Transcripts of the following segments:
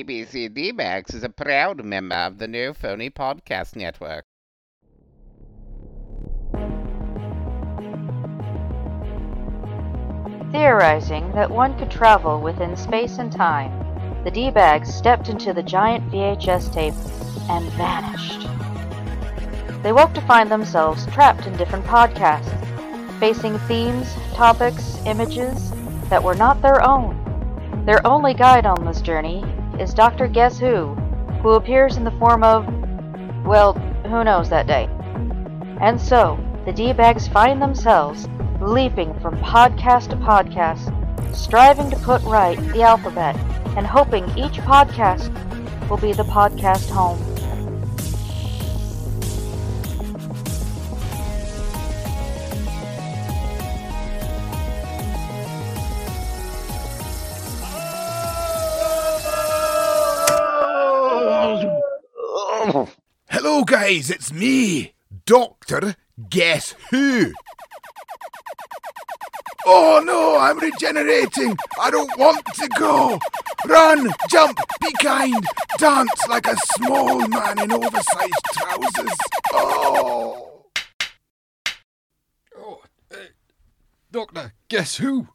BBC D-Bagz is a proud member of the No Phony Podcast Network. Theorizing that one could travel within space and time, the D-Bagz stepped into the giant VHS tape and vanished. They woke to find themselves trapped in different podcasts, facing themes, topics, images that were not their own. Their only guide on this journey is Dr. Guess Who, who appears in the form of, well, who knows that day. And so, the D-Bagz find themselves leaping from podcast to podcast, striving to put right the alphabet and hoping each podcast will be the podcast home. Guys, it's me, Doctor Guess Who. Oh no, I'm regenerating. I don't want to go. Run, jump, be kind, dance like a small man in oversized trousers. Oh. Oh, uh, Doctor, guess who?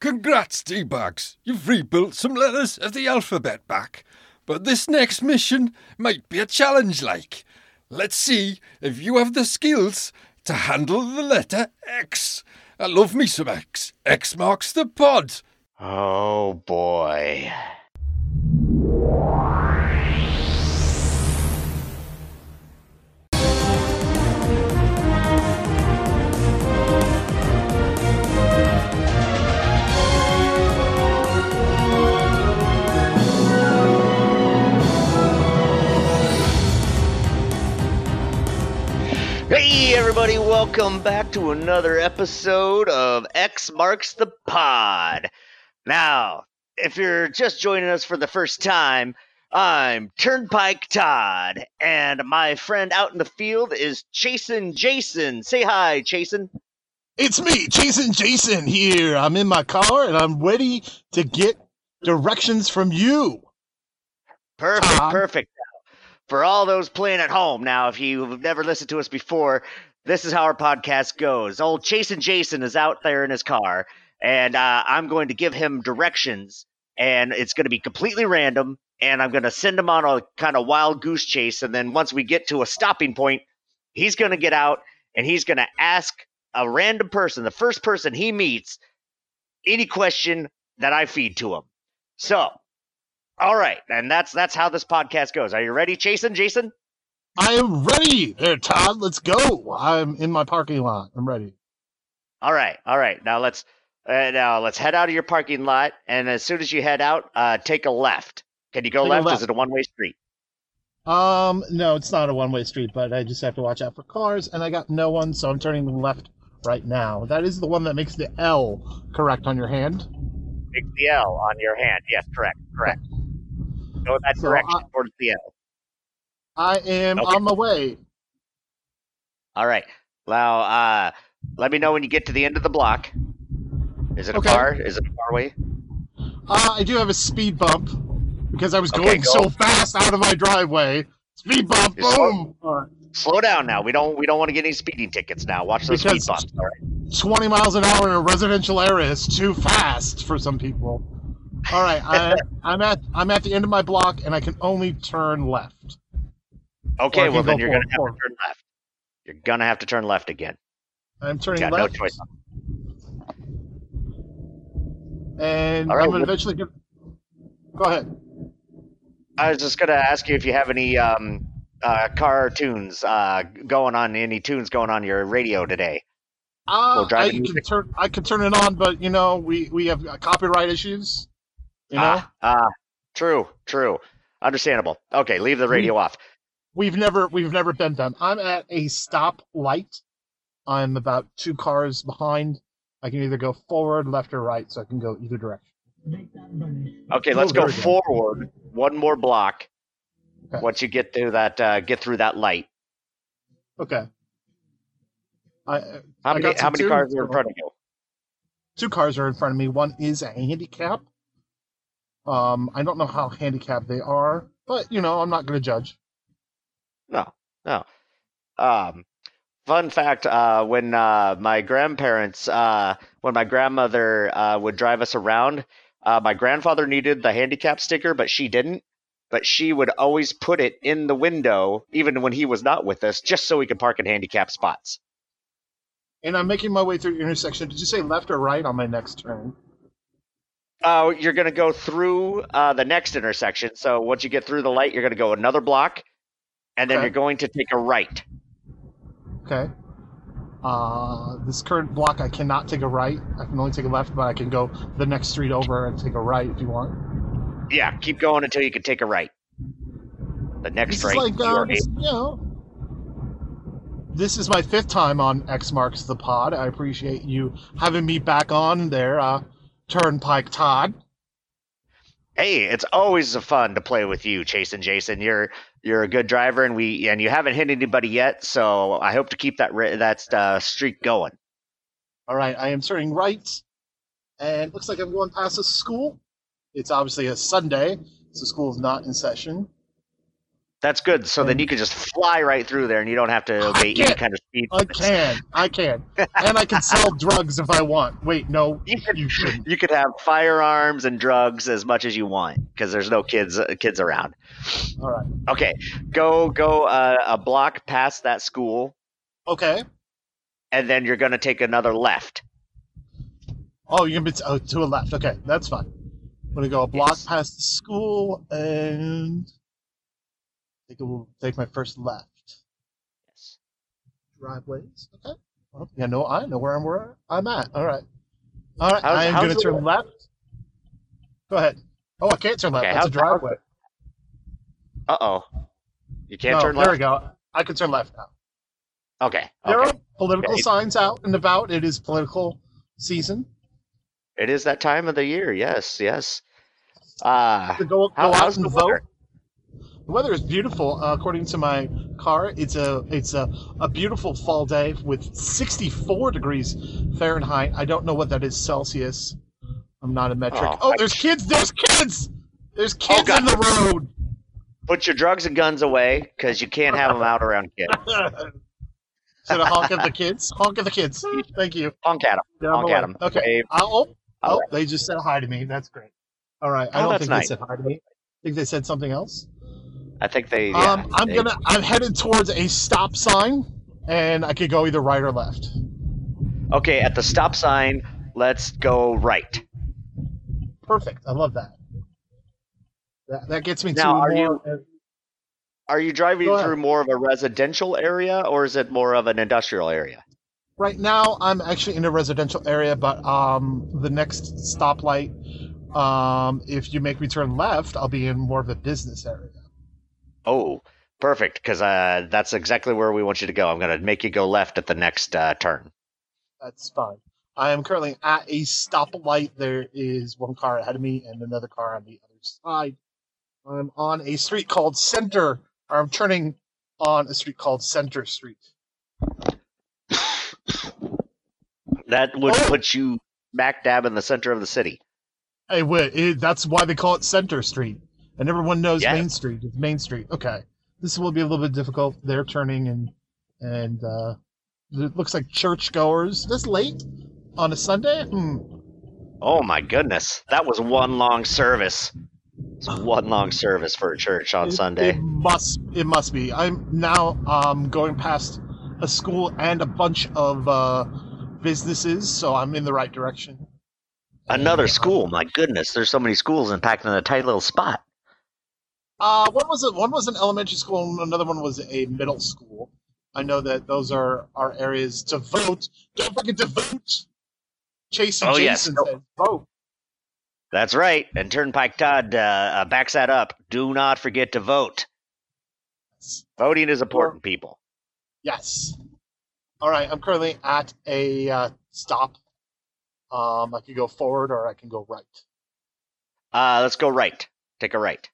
Congrats, D-Bagz. You've rebuilt some letters of the alphabet back. But this next mission might be a challenge like. Let's see if you have the skills to handle the letter X. I love me some X. X marks the pod. Oh boy. Hey, everybody, welcome back to another episode of X Marks the Pod. Now, if you're just joining us for the first time, I'm Turnpike Todd, and my friend out in the field is Chasin Jason. Say hi, Chasin. It's me, Jason Jason here. I'm in my car and I'm ready to get directions from you. Perfect, Tom. perfect. For all those playing at home, now, if you've never listened to us before, this is how our podcast goes. Old Chasin Jason is out there in his car, and uh, I'm going to give him directions, and it's going to be completely random, and I'm going to send him on a kind of wild goose chase, and then once we get to a stopping point, he's going to get out and he's going to ask a random person, the first person he meets, any question that I feed to him. So, all right, and that's that's how this podcast goes. Are you ready, Jason? Jason? I am ready there, Todd. Let's go. I'm in my parking lot. I'm ready. All right, all right. Now let's uh, now let's head out of your parking lot, and as soon as you head out, uh, take a left. Can you go left? left. Is it a one way street? Um, no, it's not a one way street, but I just have to watch out for cars, and I got no one, so I'm turning left right now. That is the one that makes the L correct on your hand. Take the L on your hand. Yes, correct, correct. Go in that So, direction uh, towards the L. I am Okay. on my way. All right. Now, uh, let me know when you get to the end of the block. Is it a Okay. car? Is it a car way? Uh, I do have a speed bump because I was Okay, going go. so fast out of my driveway. Speed bump, You're slow. boom. Slow down now. We don't we don't want to get any speeding tickets now. Watch those speed bumps. All right. 20 miles an hour in a residential area is too fast for some people. All right, I, I'm at I'm at the end of my block and I can only turn left. Okay, well then you're gonna have forward. to turn left. You're gonna have to turn left again. I'm turning Got left, no choice. and right, I'm gonna eventually get. Go ahead. I was just gonna ask you if you have any um uh cartoons uh going on any tunes going on your radio today. Uh, I can turn I can turn it on, but you know we we have copyright issues. You know, Ah, ah, true, true. Understandable. Okay, leave the radio off. we've never we've never been done. I'm at a stop light. I'm about two cars behind. I can either go forward, left, or right, so I can go either direction. Okay, let's Oh, go forward one more block. Okay. Once you get through that uh get through that light. Okay. I, How I many how many cars are in front of you? two cars are in front of me. One is a handicap. Um, I don't know how handicapped they are, but you know, I'm not going to judge. No, no. Um, fun fact: uh, when uh, my grandparents, uh, when my grandmother uh, would drive us around, uh, my grandfather needed the handicap sticker, but she didn't. But she would always put it in the window, even when he was not with us, just so we could park in handicap spots. And I'm making my way through the intersection. Did you say left or right on my next turn? Uh, you're going to go through uh, the next intersection. So once you get through the light, you're going to go another block, and then Okay. you're going to take a right. Okay. Uh, this current block, I cannot take a right. I can only take a left, but I can go the next street over and take a right if you want. Yeah, keep going until you can take a right. The next This right. is like, um, you know, this is my fifth time on X Marks the Pod. I appreciate you having me back on there, uh, Turnpike Todd. Hey, it's always fun to play with you, Chase and Jason. You're you're a good driver, and we and you haven't hit anybody yet. So I hope to keep that ri- that uh, streak going. All right, I am turning right, and looks like I'm going past a school. It's obviously a Sunday, so school is not in session. That's good. So then you can just fly right through there, and you don't have to obey any kind of speed. I limits. can, I can, and I can sell drugs if I want. Wait, no, You could, you shouldn't. you could have firearms and drugs as much as you want because there's no kids uh, kids around. All right, Okay, go go uh, a block past that school, okay. and then you're gonna take another left. Oh, you're gonna be t- oh, to a left. Okay, that's fine. I'm gonna go a block Yes. past the school and take will take my first left. Yes. Driveways. Okay. Well, yeah, no, I know where I'm where I'm at. All right. All right. How's- I am how's gonna the- turn left. Go ahead. Oh, I can't turn left. Okay, That's a how's- how's driveway. Uh oh. You can't No, turn left. there we go. I can turn left now. Okay. There Okay. are political Okay. signs out and about. It is political season. It is that time of the year. Yes. Yes. Uh, To go, go how, out how's and the vote. The weather is beautiful. Uh, according to my car, it's a it's a, a beautiful fall day with 64 degrees Fahrenheit. I don't know what that is Celsius. I'm not a metric. Oh, Oh, I- there's kids. There's kids. There's kids God. in the road. Put your drugs and guns away because you can't have them out around kids. Should I honk at the kids? Honk at the kids. Thank you. Honk at them. Down Honk at 'em. Okay. Wave. Oh, oh, oh, right. they just said hi to me. That's great. All right. I Oh, don't think nice. they said hi to me. I think they said something else. I think they. Yeah, um, I'm they- gonna. I'm headed towards a stop sign, and I could go either right or left. Okay, at the stop sign, let's go right. Perfect. I love that. That, that gets me Now, to are more. Are you driving through more of a residential area or is it more of an industrial area? right now, I'm actually in a residential area, but um, the next stoplight, um, if you make me turn left, I'll be in more of a business area. Oh, perfect, because uh, that's exactly where we want you to go. I'm going to make you go left at the next uh, turn. That's fine. I am currently at a stoplight. There is one car ahead of me and another car on the other side. I'm on a street called Center. Or I'm turning on a street called Center Street. That would Oh. put you smack dab in the center of the city. Hey, wait, it, that's why they call it Center Street. And everyone knows Yeah. Main Street. It's Main Street. Okay. This will be a little bit difficult. They're turning and and uh, it looks like churchgoers. This late on a Sunday? Hmm. Oh my goodness, that was one long service. It's one long service for a church on It- Sunday. It must. It must be. I'm now um, going past a school and a bunch of uh, businesses, so I'm in the right direction. Another And, uh, school, my goodness, there's so many schools and packed in a tight little spot. Uh, one was a, one was an elementary school, and another one was a middle school. I know that those are our areas to vote. Don't forget to vote. Chase and Oh. Jason No. said vote. That's right, and Turnpike Todd uh, uh, backs that up. Do not forget to vote. Voting is important, people. Yes. All right. I'm currently at a uh, stop. Um, I can go forward or I can go right. Uh, let's go right. Take a right.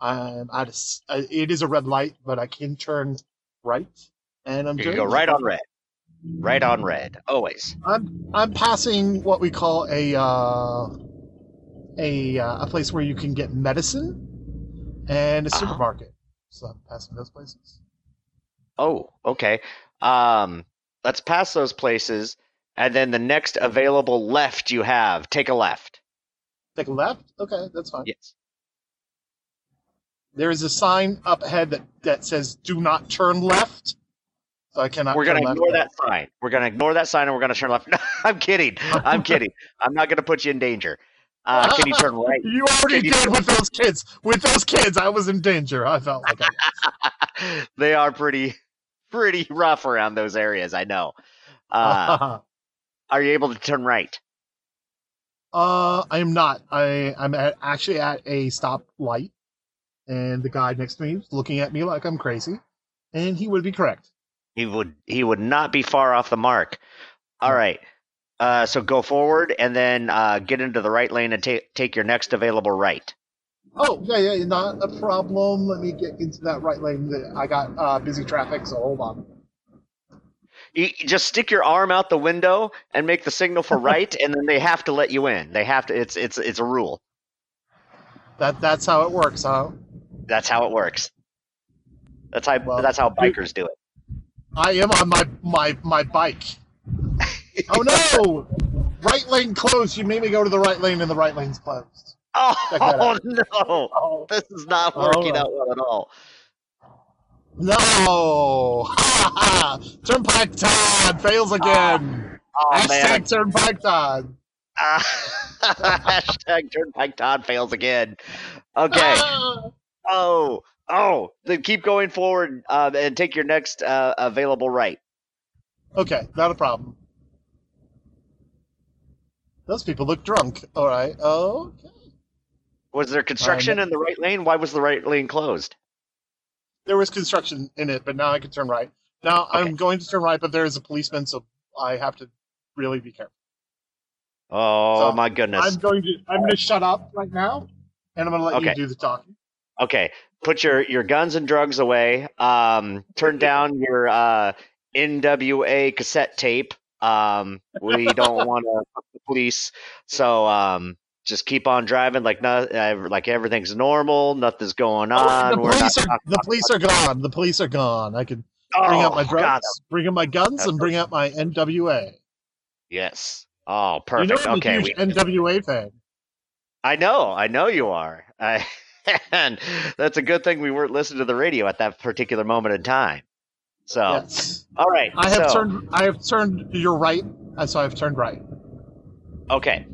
I'm at a, s- uh, it is a red light, but I can turn right, and I'm You doing can go right on red. Right on red. Always. I'm I'm passing what we call a uh, a uh, a place where you can get medicine and a Oh. supermarket. So I'm passing those places. Oh, okay. Um, let's pass those places, and then the next available left you have, take a left. Take a left. Okay, that's fine. Yes. There is a sign up ahead that, that says "Do not turn left." So I cannot. We're gonna ignore that sign. We're gonna ignore that sign, and we're gonna turn left. No, I'm kidding. I'm kidding. I'm not gonna put you in danger. Uh, can you turn right? You already you- did with those kids. With those kids, I was in danger. I felt like I they are pretty, pretty rough around those areas. I know. Uh, are you able to turn right? Uh, I am not. I I'm at, actually at a stoplight, and the guy next to me is looking at me like I'm crazy, and he would be correct. He would. He would not be far off the mark. All right. Uh, so go forward and then uh, get into the right lane and take take your next available right. Oh yeah, yeah, not a problem. Let me get into that right lane. I got uh, busy traffic, so hold on. You just stick your arm out the window and make the signal for right, and then they have to let you in. They have to. It's it's it's a rule. That that's how it works, huh? That's how it works. That's how Well, that's how bikers do it. I am on my my my bike. oh no! Right lane closed. You made me go to the right lane, and the right lane's closed. Oh no! Oh This is not Oh, working no. out well at all. no! Turnpike Todd fails again. Oh Hashtag man! Turnpike Todd. Uh, hashtag Turnpike Todd fails again. Okay. Ah! Oh, oh. Then keep going forward uh, and take your next uh, available right. Okay, not a problem. Those people look drunk. All right. Okay. Was there construction in the right lane? Why was the right lane closed? There was construction in it, but now I can turn right. Now Okay. I'm going to turn right, but there is a policeman, so I have to really be careful. Oh So, my goodness. I'm going to I'm going to shut up right now, and I'm going to let Okay. you do the talking. Okay, put your your guns and drugs away. Um, turn down your uh, NWA cassette tape. Um, we don't want to fuck the police, so um, just keep on driving like no, uh, like everything's normal. Nothing's going Oh, on. the We're not police are the police are gone. The police are gone. I can bring out my Oh, drugs, God, bring out my guns, That's and bring out my NWA. Yes. Oh, You know perfect. Okay. a we- NWA fan. I know, I know you are. I, and that's a good thing we weren't listening to the radio at that particular moment in time. So, Yes. all right. I have so, turned. I have turned. You're right. and So I've turned right. Okay.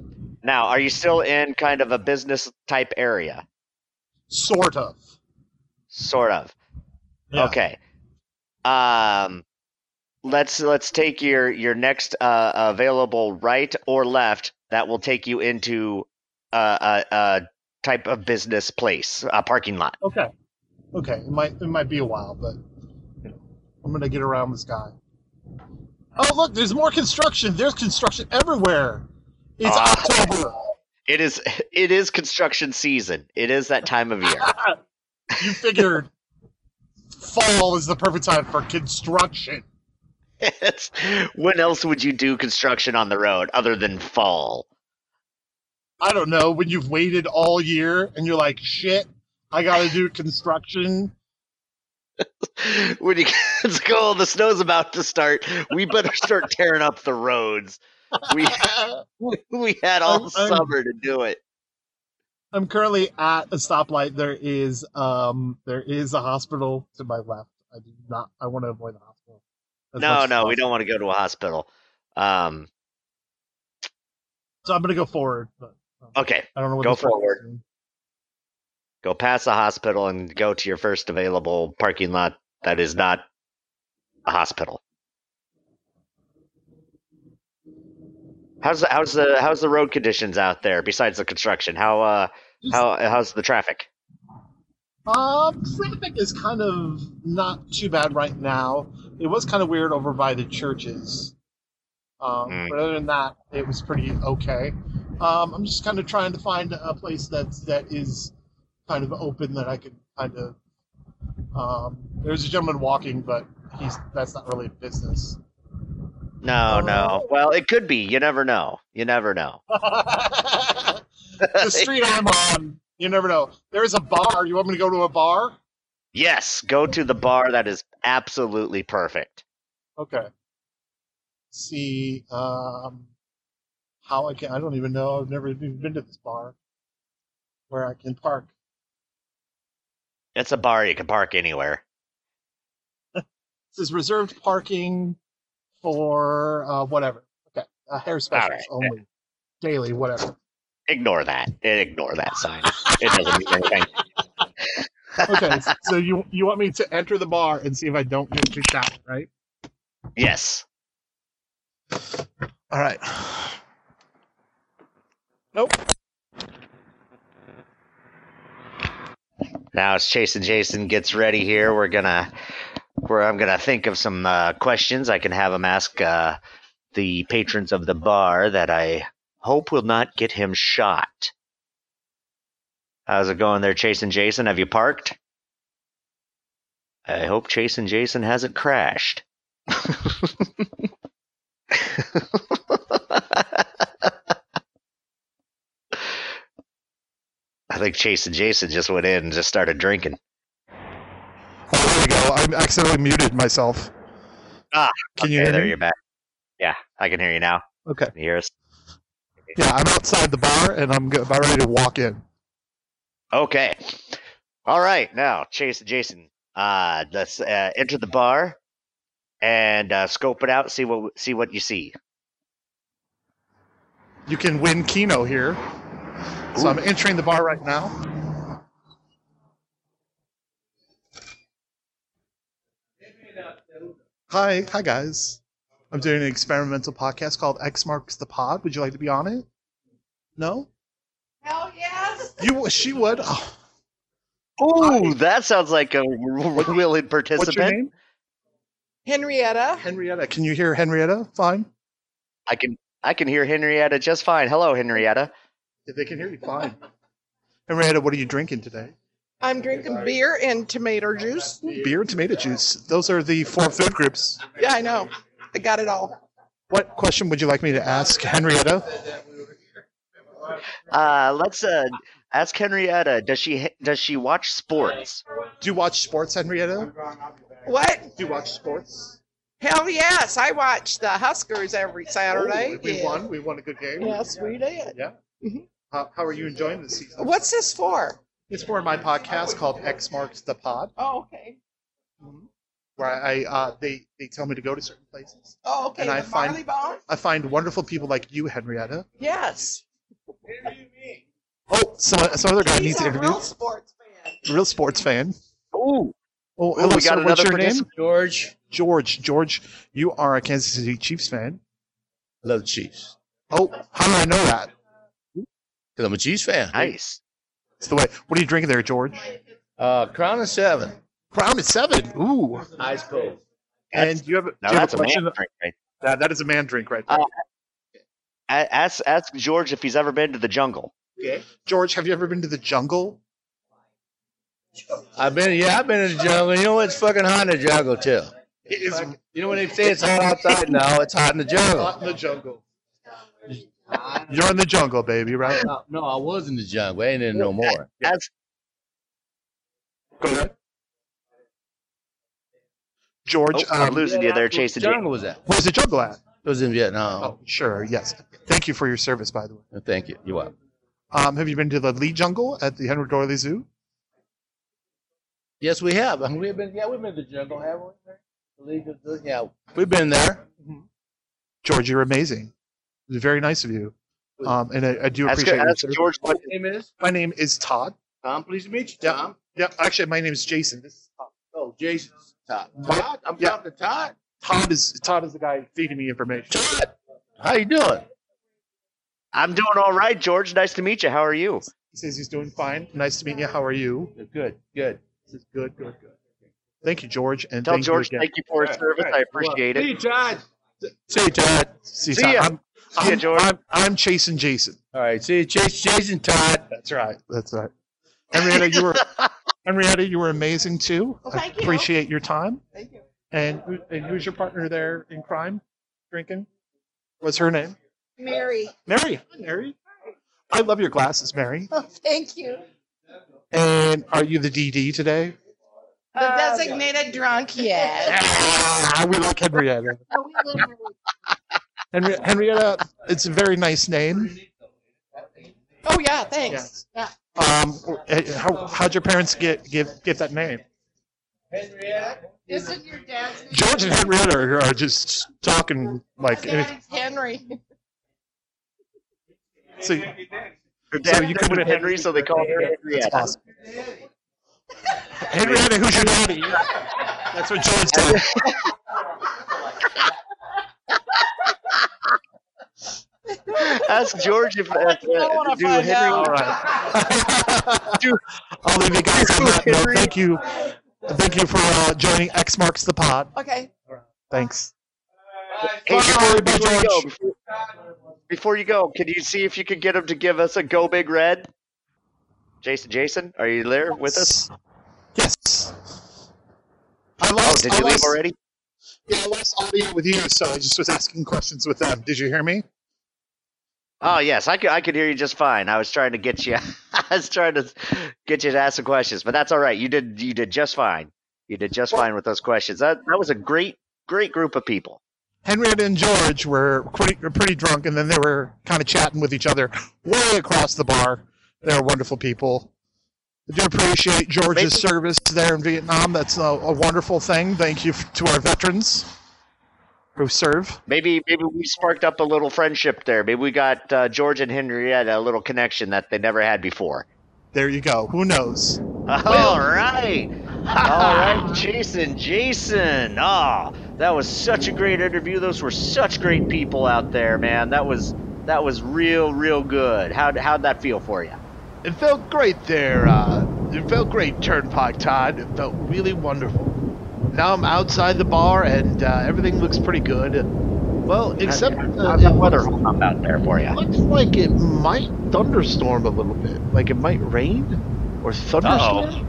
Now, are you still in kind of a business type area? Sort of. Sort of. Yeah. Okay. Um, let's let's take your your next uh, available right or left. That will take you into a, a, a type of business place, a parking lot. Okay. Okay. It might. It might be a while, but you know, I'm gonna get around this guy. Oh look! There's more construction. There's construction everywhere. It's Ah. October. It is it is construction season. It is that time of year. you figured fall is the perfect time for construction. It's, when else would you do construction on the road other than fall? I don't know when you've waited all year and you're like, shit, I gotta do construction. when you it's cold, the snow's about to start. We better start tearing up the roads. We we had all I'm- I'm- summer to do it. I'm currently at a stoplight. There is um there is a hospital to my left. I do not. I want to avoid the hospital. No, no, we don't want to go to a hospital. Um, So I'm gonna go forward. But okay, I don't know what Go this person is forward. go past the hospital and go to your first available parking lot that is not a hospital. How's the how's the how's the road conditions out there besides the construction? How uh how how's the traffic? Um, traffic is kind of not too bad right now. It was kind of weird over by the churches. Um, Mm. But other than that, it was pretty okay. Um, I'm just kind of trying to find a place that's that is kind of open that I could kind of. Um, there's a gentleman walking, but he's that's not really a business. No, no. Oh. Well, it could be. You never know. You never know. the street I'm on, you never know. There's a bar. You want me to go to a bar? yes, go to the bar. That is absolutely perfect. Okay. Let's See, um, how I can, I don't even know. I've never even been to this bar where I can park. It's a bar. You can park anywhere. This is reserved parking for, uh, whatever. Okay. Uh, hair specials right. only. Daily, whatever. Ignore that. Ignore that sign. It doesn't mean anything. Okay. so you, you want me to enter the bar and see if I don't get kicked out, right? Yes. All right. Nope. Now as Chase and Jason gets ready here, we're gonna where I'm gonna think of some uh, questions I can have him ask uh, the patrons of the bar that I hope will not get him shot. How's it going there, Chase and Jason? Have you parked? I hope Chase and Jason hasn't crashed. think Chase and Jason just went in and just started drinking. Oh, there we go. I accidentally muted myself. Ah, Can you hear there me? you're back. Yeah, I can hear you now. Okay. Can you hear us? Yeah, I'm outside the bar and I'm about ready to walk in. Okay. All right. Now, Chase and Jason, uh, let's uh, enter the bar and uh, scope it out. See what see what you see. You can win Keno here. So I'm entering the bar right now. Hi, hi guys. I'm doing an experimental podcast called X Marks the Pod. Would you like to be on it? No? Hell yes. You she would. Oh, Ooh, that sounds like a willing participant. what's your name? Henrietta. Henrietta. Can you hear Henrietta? Fine. I can I can hear Henrietta just fine. Hello, Henrietta. If they can hear you, fine. Henrietta, what are you drinking today? I'm drinking beer and tomato juice. Beer and tomato juice. Those are the four food groups. Yeah, I know. I got it all. What question would you like me to ask Henrietta? Uh, let's uh, ask Henrietta. Does she does she watch sports? Do you watch sports, Henrietta? What? Do you watch sports? Hell yes. I watch the Huskers every Saturday. Oh, we Yeah. won. We won a good game. Yes, we did. Yeah. Mhm. How, how are you enjoying the season? What's this for? It's for my podcast called X Marks the Pod, Oh, okay. where I uh, they they tell me to go to certain places. Oh, okay. And I the find- barley? I find wonderful people like you, Henrietta. Yes. Oh, some some other guy He's needs a interview. real sports fan. Real sports fan. Ooh, Oh, Ooh, hello, we got sir. What's another your name? George, George. George, you are a Kansas City Chiefs fan. love the Chiefs. Oh, how do I know that? Because I'm a Chiefs fan. nice. It's the way. What are you drinking there, George? Uh, Crown and Seven. Crown is seven. Ooh. Ice cold. And you have, a- Now do you have that's a a man question? drink, right? That, that is a man drink right there. Uh, Ask ask George if he's ever been to the jungle. Okay. George, have you ever been to the jungle? I've been, yeah, I've been in the jungle. You know what? It's fucking hot in the jungle too. It is You know when they say it's hot outside now, it's hot in the jungle. hot in the jungle. You're in the jungle, baby, right? No, no, I was in the jungle. I ain't in no more. Ask Go ahead. George, Oh, I'm um, losing you there, What chasing jungle Jason. was that? where's the jungle at? It was in Vietnam. Oh, sure, yes. Thank you for your service, by the way. Thank you. You're welcome. Um, have you been to the Lied Jungle at the Henry Doorly Zoo? Yes, we have. We've been, yeah, we've been to the jungle, haven't we? The League of the- Yeah, we've been there. George, you're amazing. It very nice of you. Um, and I, I do Ask, appreciate your ask service. George what name is? My name is Todd. Tom, pleased to meet you, Yeah. Tom. Yeah, actually, my name is Jason. This is Todd. Oh, Jason. Todd. Todd? I'm Yeah. talking to Todd. Todd is Todd is the guy feeding me information. Todd, how you doing? I'm doing all right, George. Nice to meet you. How are you? He says he's doing fine. Nice to meet you. How are you? Good, good. He says good, good, good. Thank you, George, and Tell thank George you again. thank you for his service. I appreciate See it. you, Todd. See you, Todd. See, See Todd. ya. I'm, See ya, I'm, George. I'm, I'm chasing Jason. All right, see you, Chase, Jason, Todd. That's right. That's right. Henrietta, you were Henrietta, you were amazing too. Well, I thank you. appreciate your time. Thank you. And, who, and who's your partner there in crime? Drinking? What's her name? Mary. Mary. Hi, Mary. I love your glasses, Mary. Oh, thank you. And are you the DD today? The designated drunk, yes. We like Henrietta. Henri- Henrietta, it's a very nice name. Oh yeah, thanks. Yeah. Um, eh, how, how'd your parents get give get that name? Henrietta. Isn't your dad's name? George and Henrietta are, are just talking like. My dad's Henry. So, Her So you put could've- Henry, so they call her that's Henrietta. awesome. Henrietta, who's your daddy? That's what George said. Ask George if uh, I wanna do find Henry. out. All right. I'll leave you guys on that note. Thank you. Thank you for uh, joining X Marks the Pod. Okay. Thanks. Hey, Bye, before, before you go, before, before you go, can you see if you can get him to give us a go big red? Jason, Jason, are you there with us? Yes. I lost. Oh, lost, did I you leave lost- already? Yeah, I lost audio with you, so I just was asking questions with them. Did you hear me? Oh yes, I could I could hear you just fine. I was trying to get you I was trying to get you to ask some questions, but that's all right. You did you did just fine. You did just fine with those questions. That that was a great great group of people. Henrietta and George were pretty, pretty drunk, and then they were kind of chatting with each other way across the bar. They're wonderful people. I do appreciate George's Maybe- service there in Vietnam. That's a, a wonderful thing. Thank you to our veterans who serve. Maybe maybe we sparked up a little friendship there. Maybe we got uh, George and Henrietta a little connection that they never had before. There you go. Who knows? All right. All right, Jason, Jason. Oh, that was such a great interview. Those were such great people out there, man. That was that was real, real good. How'd how'd that feel for you? It felt great there. Uh, it felt great, Turnpike Todd. It felt really wonderful. Now I'm outside the bar and uh, everything looks pretty good. Well, except uh, the it weather up out there for you? looks like it might thunderstorm a little bit. Like it might rain or thunderstorm.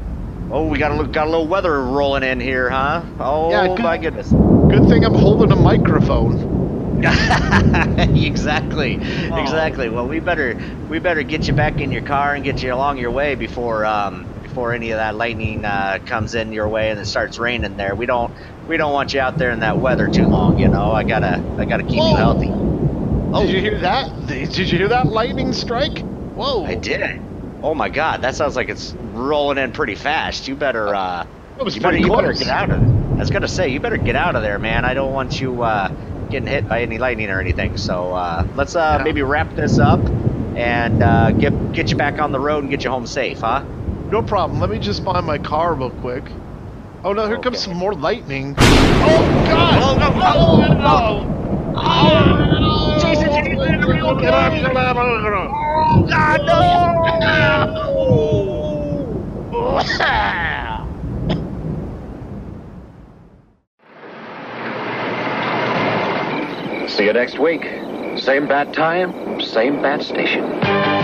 Oh, we got a got a little weather rolling in here, huh? Oh Yeah, good. my goodness. Good thing I'm holding a microphone. exactly, exactly. Well, we better we better get you back in your car and get you along your way before um before any of that lightning uh, comes in your way and it starts raining there. We don't we don't want you out there in that weather too long. You know, I gotta I gotta keep you Whoa. healthy. Did you hear that? Did you hear that lightning strike? Whoa! I did. Oh my God, that sounds like it's rolling in pretty fast. You better uh, was you better you better get out of. There. I was gonna say you better get out of there, man. I don't want you uh, getting hit by any lightning or anything. So uh, let's uh, Yeah. maybe wrap this up and uh, get get you back on the road and get you home safe, huh? No problem. Let me just find my car real quick. Oh no, here comes some more lightning. Oh God! Oh, no, Oh, no. no! Oh, Jason, Jason, are you okay? Oh God, See you next week. Same bat time, same bat station.